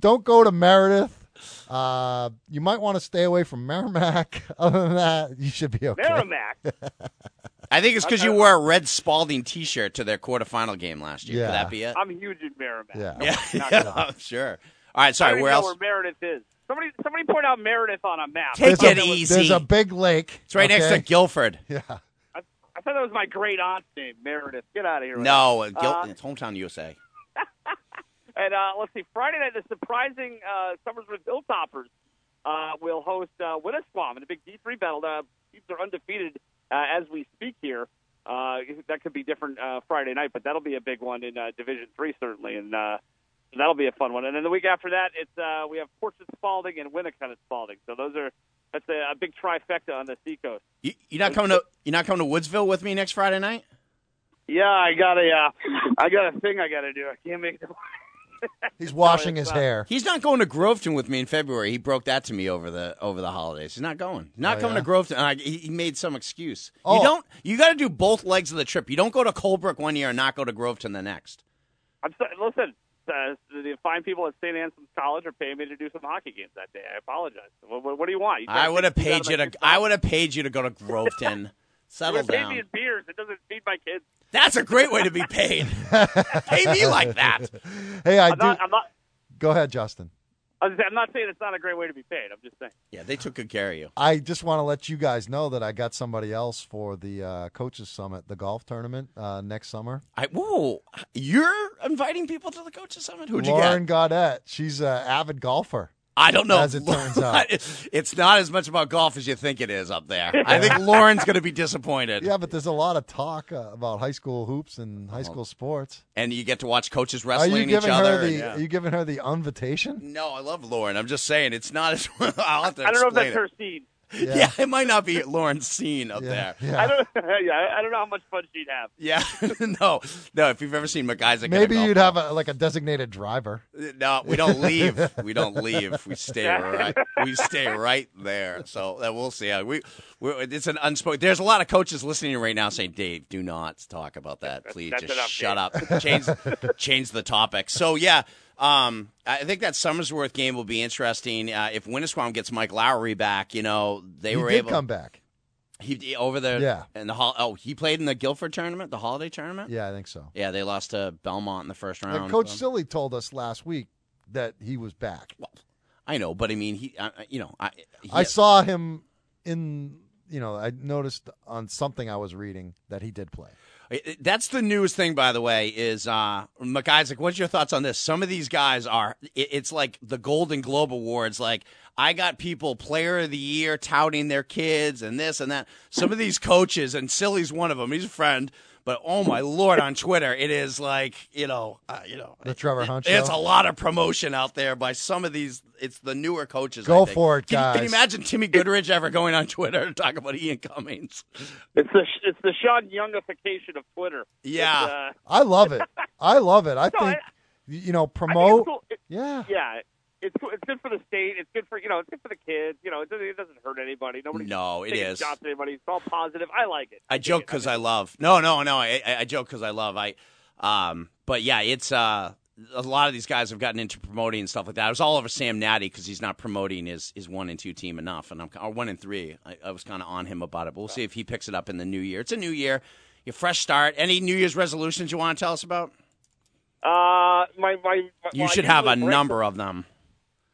Don't go to Meredith. Uh, you might want to stay away from Merrimack. Other than that, you should be okay. Merrimack. I think it's because you I- wore a red Spaulding T-shirt to their quarterfinal game last year. Yeah. Could that be it? I'm huge in Merrimack. Yeah. yeah, yeah. I'm sure. All right, sorry. don't Where know else? where Meredith is. Somebody, somebody point out Meredith on a map. Take There's it a, easy. There's a big lake. It's right next to? Gilford. Yeah. I, I thought that was my great aunt's name, Meredith. Get out of here. No, uh, that. Uh, it's hometown USA. And uh, let's see, Friday night, the surprising uh, Somersworth Hilltoppers uh, will host uh, Winnisquam in a big D3 battle. Uh, teams are undefeated uh, as we speak here. Uh, that could be different uh, Friday night, but that'll be a big one in uh, Division Three certainly, and uh, that'll be a fun one. And then the week after that, it's uh, we have Portsmouth Spaulding and Winnacunnet Spaulding. So those are that's a, a big trifecta on the seacoast. You, you're not coming to you're not coming to Woodsville with me next Friday night? Yeah, I got a uh, I got a thing I got to do. I can't make the. He's washing it's his not- hair. He's not going to Groveton with me in February. He broke that to me over the over the holidays. He's not going. Not Oh, coming yeah? to Groveton. I, he, he made some excuse. Oh. You don't. You got to do both legs of the trip. You don't go to Colebrook one year and not go to Groveton the next. I'm so, listen. Uh, the fine people at St. Anselm's College are paying me to do some hockey games that day. I apologize. What, what, what do you want? You I would have paid you to. I would have paid you to go to Groveton. You Settle would pay me down. in beers. It doesn't feed my kids. That's a great way to be paid. Pay me like that. Hey, I I'm do. not. I'm not. Go ahead, Justin. I was- I'm not saying it's not a great way to be paid. I'm just saying. Yeah, they took good care of you. I just want to let you guys know that I got somebody else for the uh, coaches summit, the golf tournament uh, next summer. I whoa, you're inviting people to the coaches summit. Who'd you get? Lauren get? Gaudette. She's an avid golfer. I don't know. as it turns out. it's not as much about golf as you think it is up there. I think Lauren's going to be disappointed. Yeah, but there's a lot of talk uh, about high school hoops and high school sports. And you get to watch coaches Are wrestling you each other. her the? and, yeah. Are you giving her the invitation? No, I love Lauren. I'm just saying it's not as. I'll have to I don't know if that's it. her scene. Yeah. it might not be Lauren's scene up yeah, there. yeah. I don't. yeah, I don't know how much fun she'd have. Yeah, no, no. If you've ever seen McIsaac, Maybe you'd have a, like a designated driver. No, we don't leave. we don't leave. We stay right. We stay right there. So uh, we'll see. Uh, we, we it's an unspoken. There's a lot of coaches listening right now saying, "Dave, do not talk about that. Please, that's just enough, shut Dave." up. Change change the topic." So yeah, um, I think that Somersworth game will be interesting. Uh, if Winnisquam gets Mike Lowry back, you know they he were did able. come back. He over there. Yeah. And the hol- oh, he played in the Gilford tournament, the holiday tournament. Yeah, I think so. Yeah, they lost to Belmont in the first round. Like Coach Silly told us last week that he was back. Well, I know, but I mean, he, uh, you know, I, he, I saw him in. You know, I noticed on something I was reading that he did play. That's the news thing, by the way. Is uh, McIsaac? What's your thoughts on this? Some of these guys are, it's like the Golden Globe Awards. Like I got people Player of the Year touting their kids and this and that. Some of these coaches, and Silly's one of them. He's a friend, but oh my lord, on Twitter, it is like you know, uh, you know, The Trevor Hunt it's show? a lot of promotion out there by some of these. It's the newer coaches. Go I think. for it, Can, you- can you imagine Timmy Goodrich ever going on Twitter to talk about Ian Cummings? It's the it's the Sean Youngification of Twitter. Yeah. Uh, I love it. I love it. I No, think I- you know I think it's promote. cool. It- Yeah, yeah, it's it's good for the state. It's good for you know. It's good for the kids. You know, it doesn't, it doesn't hurt anybody. Nobody. No, it is. Shots at anybody. It's all positive. I like it. I dig joke because mean, I love. No, no, no. I, I, I joke because I love. I, um, but yeah, it's uh, a lot of these guys have gotten into promoting and stuff like that. I was all over Sam Natty because he's not promoting his his one and two team enough, and I'm or one and three. I, I was kind of on him about it, but we'll see if he picks it up in the new year. It's a new year, a fresh start. Any New Year's resolutions you want to tell us about? Uh, my my. You well, should have a number them- of them.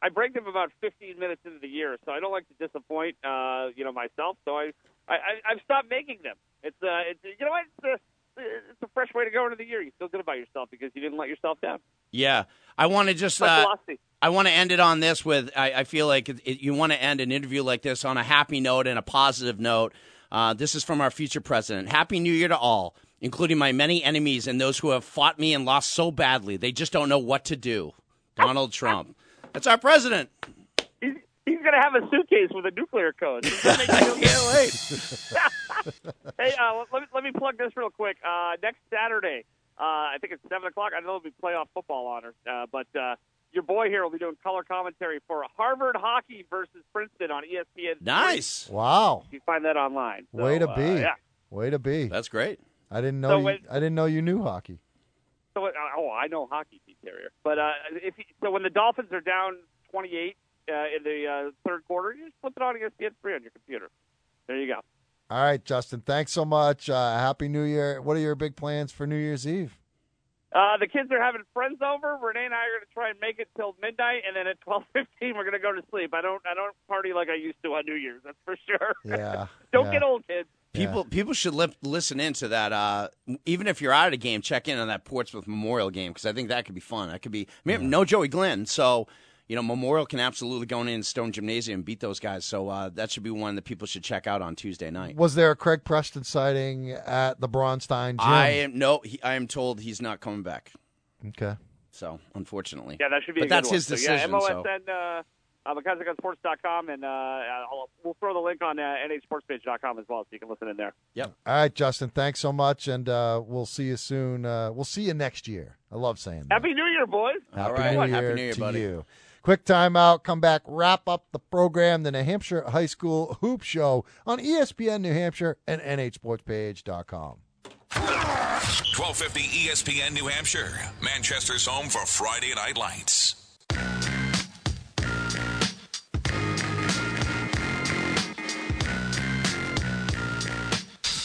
I break them about 15 minutes into the year, so I don't like to disappoint, uh, you know, myself. So I, I, I I've stopped making them. It's, uh, it's, you know what? It's a, it's a fresh way to go into the year. You feel good about yourself because you didn't let yourself down. Yeah, I want to just. Uh. I want to end it on this with. I, I feel like it, it- you want to end an interview like this on a happy note and a positive note. Uh, this is from our future president. Happy New Year to all, including my many enemies and those who have fought me and lost so badly they just don't know what to do. Donald Trump. That's our president. He's, he's going to have a suitcase with a nuclear code. Does that make you feel Can't wait. Hey, uh, let me let me plug this real quick. Uh, next Saturday, uh, I think it's seven o'clock. I know it'll be playoff football honors, uh, but uh, your boy here will be doing color commentary for Harvard hockey versus Princeton on ESPN. Nice. Wow. You find that online. So, Way to uh, be. yeah. Way to be. That's great. I didn't know. So you, when- I didn't know you knew hockey. So, uh, oh, I know hockey, Pete Carrier. But uh, if you, so, when the Dolphins are down twenty-eight uh, in the uh, third quarter, you just flip it on ESPN three on your computer. There you go. All right, Justin. Thanks so much. Uh, Happy New Year. What are your big plans for New Year's Eve? Uh, the kids are having friends over. Renee and I are going to try and make it till midnight, and then at twelve fifteen, we're going to go to sleep. I don't, I don't party like I used to on New Year's. That's for sure. Yeah. don't yeah. get old, kids. People people should li- listen into that. Uh, even if you're out of the game, check in on that Portsmouth Memorial game because I think that could be fun. That could be. I mean, no Joey Glenn, so you know Memorial can absolutely go in Stone Gymnasium and beat those guys. So uh, that should be one that people should check out on Tuesday night. Was there a Craig Preston sighting at the Bronstein? gym? I am no. He, I am told he's not coming back. Okay. So unfortunately, Yeah, that should be. But a good that's one. his So, decision. yeah, so. MOSN. Uh, uh, McConaugheySports.com, and uh, I'll, we'll throw the link on uh, NHSportsPage.com as well, so you can listen in there. Yep. All right, Justin. Thanks so much, and uh, we'll see you soon. Uh, we'll see you next year. I love saying that. Happy New Year, boys! Happy All right. New Happy Year New Year, to buddy. you. Quick timeout. Come back. Wrap up the program. The New Hampshire High School Hoop Show on ESPN New Hampshire and NHSportsPage.com. 1250 ESPN New Hampshire, Manchester's home for Friday Night Lights.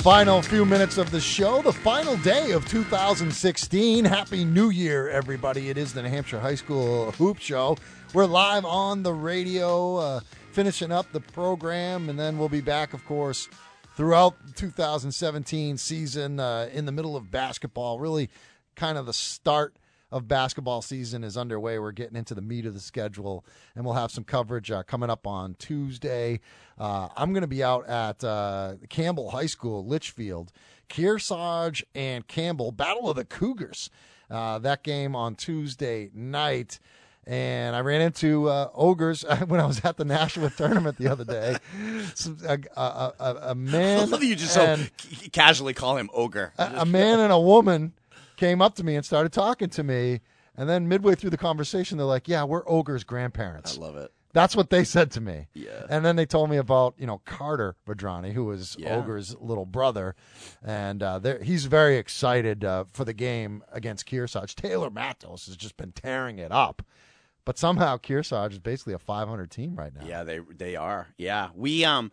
Final few minutes of the show, the final day of 2016. Happy New Year, everybody. It is the New Hampshire High School Hoop Show. We're live on the radio, uh, finishing up the program, and then we'll be back, of course, throughout 2017 season uh, in the middle of basketball. Really, kind of the start of basketball season is underway. We're getting into the meat of the schedule, and we'll have some coverage uh, coming up on Tuesday. Uh, I'm going to be out at uh, Campbell High School, Litchfield. Kearsarge and Campbell, Battle of the Cougars. Uh, that game on Tuesday night. And I ran into uh, ogres when I was at the Nashua tournament the other day. A a, a, a, a I man, love that you just so c- casually call him ogre. a man and a woman came up to me and started talking to me. And then midway through the conversation, they're like, "Yeah, we're ogres' grandparents." I love it. That's what they said to me. Yeah. And then they told me about you know Carter Vadrani, who was Yeah. Ogre's little brother, and uh, he's very excited uh, for the game against Kearsarge. Taylor Matos has just been tearing it up, but somehow Kearsarge is basically a 500 team right now. Yeah, they they are. Yeah, we um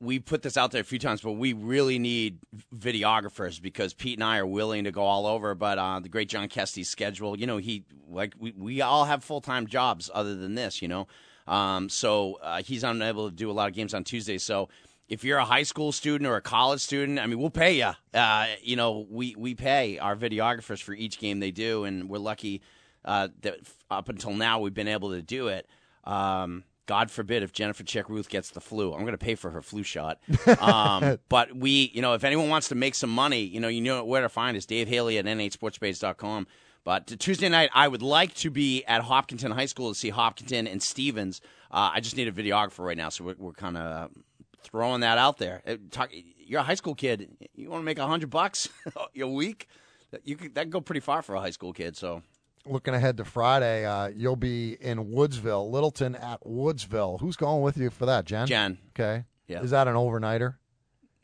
we put this out there a few times, but we really need videographers because Pete and I are willing to go all over. But uh, the great John Kesty's schedule, you know, he like we we all have full time jobs other than this, you know. Um, so uh, he's unable to do a lot of games on Tuesdays. So if you're a high school student or a college student, I mean, we'll pay you. Uh, you know, we we pay our videographers for each game they do, and we're lucky uh, that up until now we've been able to do it. Um, God forbid if Jennifer Chick Ruth gets the flu, I'm going to pay for her flu shot. Um, but we, you know, if anyone wants to make some money, you know, you know where to find us. Dave Haley at nhsportspage.com. But Tuesday night, I would like to be at Hopkinton High School to see Hopkinton and Stevens. Uh, I just need a videographer right now, so we're, we're kind of throwing that out there. Uh, Talk, you're a high school kid. You want to make a hundred bucks a week? You could that could go pretty far for a high school kid. So Looking ahead to Friday, uh, you'll be in Woodsville, Littleton at Woodsville. Who's going with you for that, Jen? Jen, Okay. Yeah. Is that an overnighter?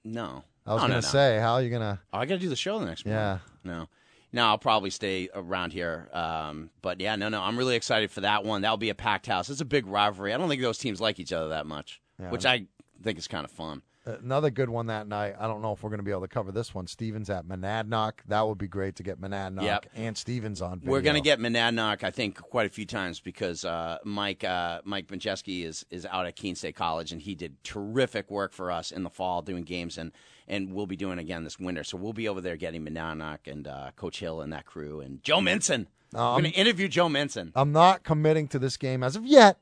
no, I was Oh, no, going no. to say, how are you going to? Oh, I got to do the show the next morning. Yeah. No. No, I'll probably stay around here. Um, but yeah, no, no, I'm really excited for that one. That'll be a packed house. It's a big rivalry. I don't think those teams like each other that much, Yeah. which I think is kind of fun. Another good one that night. I don't know if we're going to be able to cover this one. Stevens at Monadnock. That would be great to get Monadnock Yep. and Stevens on video. We're going to get Monadnock, I think, quite a few times because uh, Mike uh, Mike Majeski is is out at Keene State College, and he did terrific work for us in the fall doing games, and and we'll be doing again this winter. So we'll be over there getting Monadnock and uh, Coach Hill and that crew, and Joe Minson. Um, going to interview Joe Minson. I'm not committing to this game as of yet,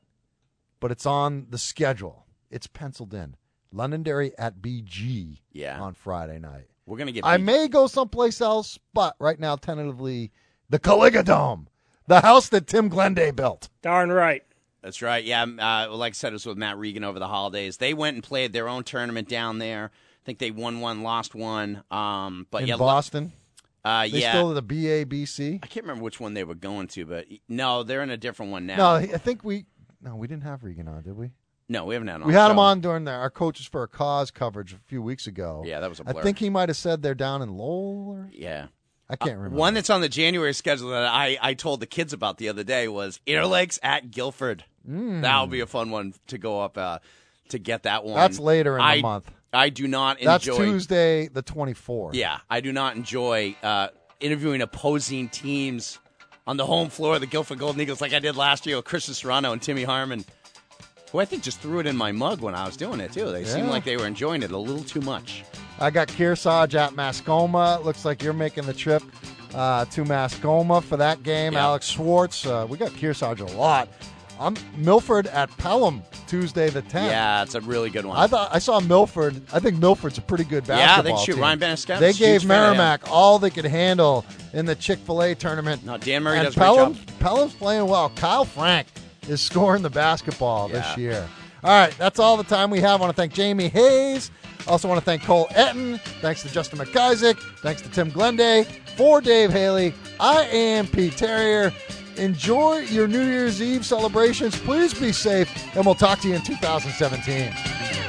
but it's on the schedule. It's penciled in. Londonderry at BG Yeah. on Friday night. We're going to get. I beat- may go someplace else, but right now, tentatively, the Caliga Dome, the house that Tim Glenday built. Darn right. That's right. Yeah, uh, like I said, it was with Matt Regan over the holidays. They went and played their own tournament down there. I think they won one, lost one. Um, but in yeah, Boston. Uh, They yeah. still the BABC. I can't remember which one they were going to, but no, they're in a different one now. No, I think we no, we didn't have Regan on, did we? No, we haven't had him. We on had him on during the, our coaches for a cause coverage a few weeks ago. Yeah, that was a I blur. I think he might have said they're down in Lowell. Or, Yeah. I can't remember. One that's on the January schedule that I, I told the kids about the other day was Interlakes at Gilford. Mm. That would be a fun one to go up uh, to get that one. That's later in the month. I do not That's. Tuesday the twenty fourth. Yeah, I do not enjoy uh, interviewing opposing teams on the home floor of the Gilford Golden Eagles like I did last year with Christian Serrano and Timmy Harmon, who I think just threw it in my mug when I was doing it too. They seemed like they were enjoying it a little too much. I got Kearsarge at Mascoma. Looks like you're making the trip uh, to Mascoma for that game. Yeah. Alex Schwartz. Uh, we got Kearsarge a lot. I'm Milford at Pelham Tuesday the 10th. Yeah, it's a really good one. I thought I saw Milford. I think Milford's a pretty good basketball. Yeah, they shoot. team. Ryan Benescott's They gave huge fan. Merrimack all they could handle in the Chick Fil A tournament. No, Dan Murray and does Pelham. Pelham's playing well. Kyle Frank is scoring the basketball this year. All right, that's all the time we have. I want to thank Jamie Hayes. Also want to thank Cole Etten. Thanks to Justin McIsaac. Thanks to Tim Glenday. For Dave Haley, I am Pete Terrier. Enjoy your New Year's Eve celebrations. Please be safe, and we'll talk to you in 2017.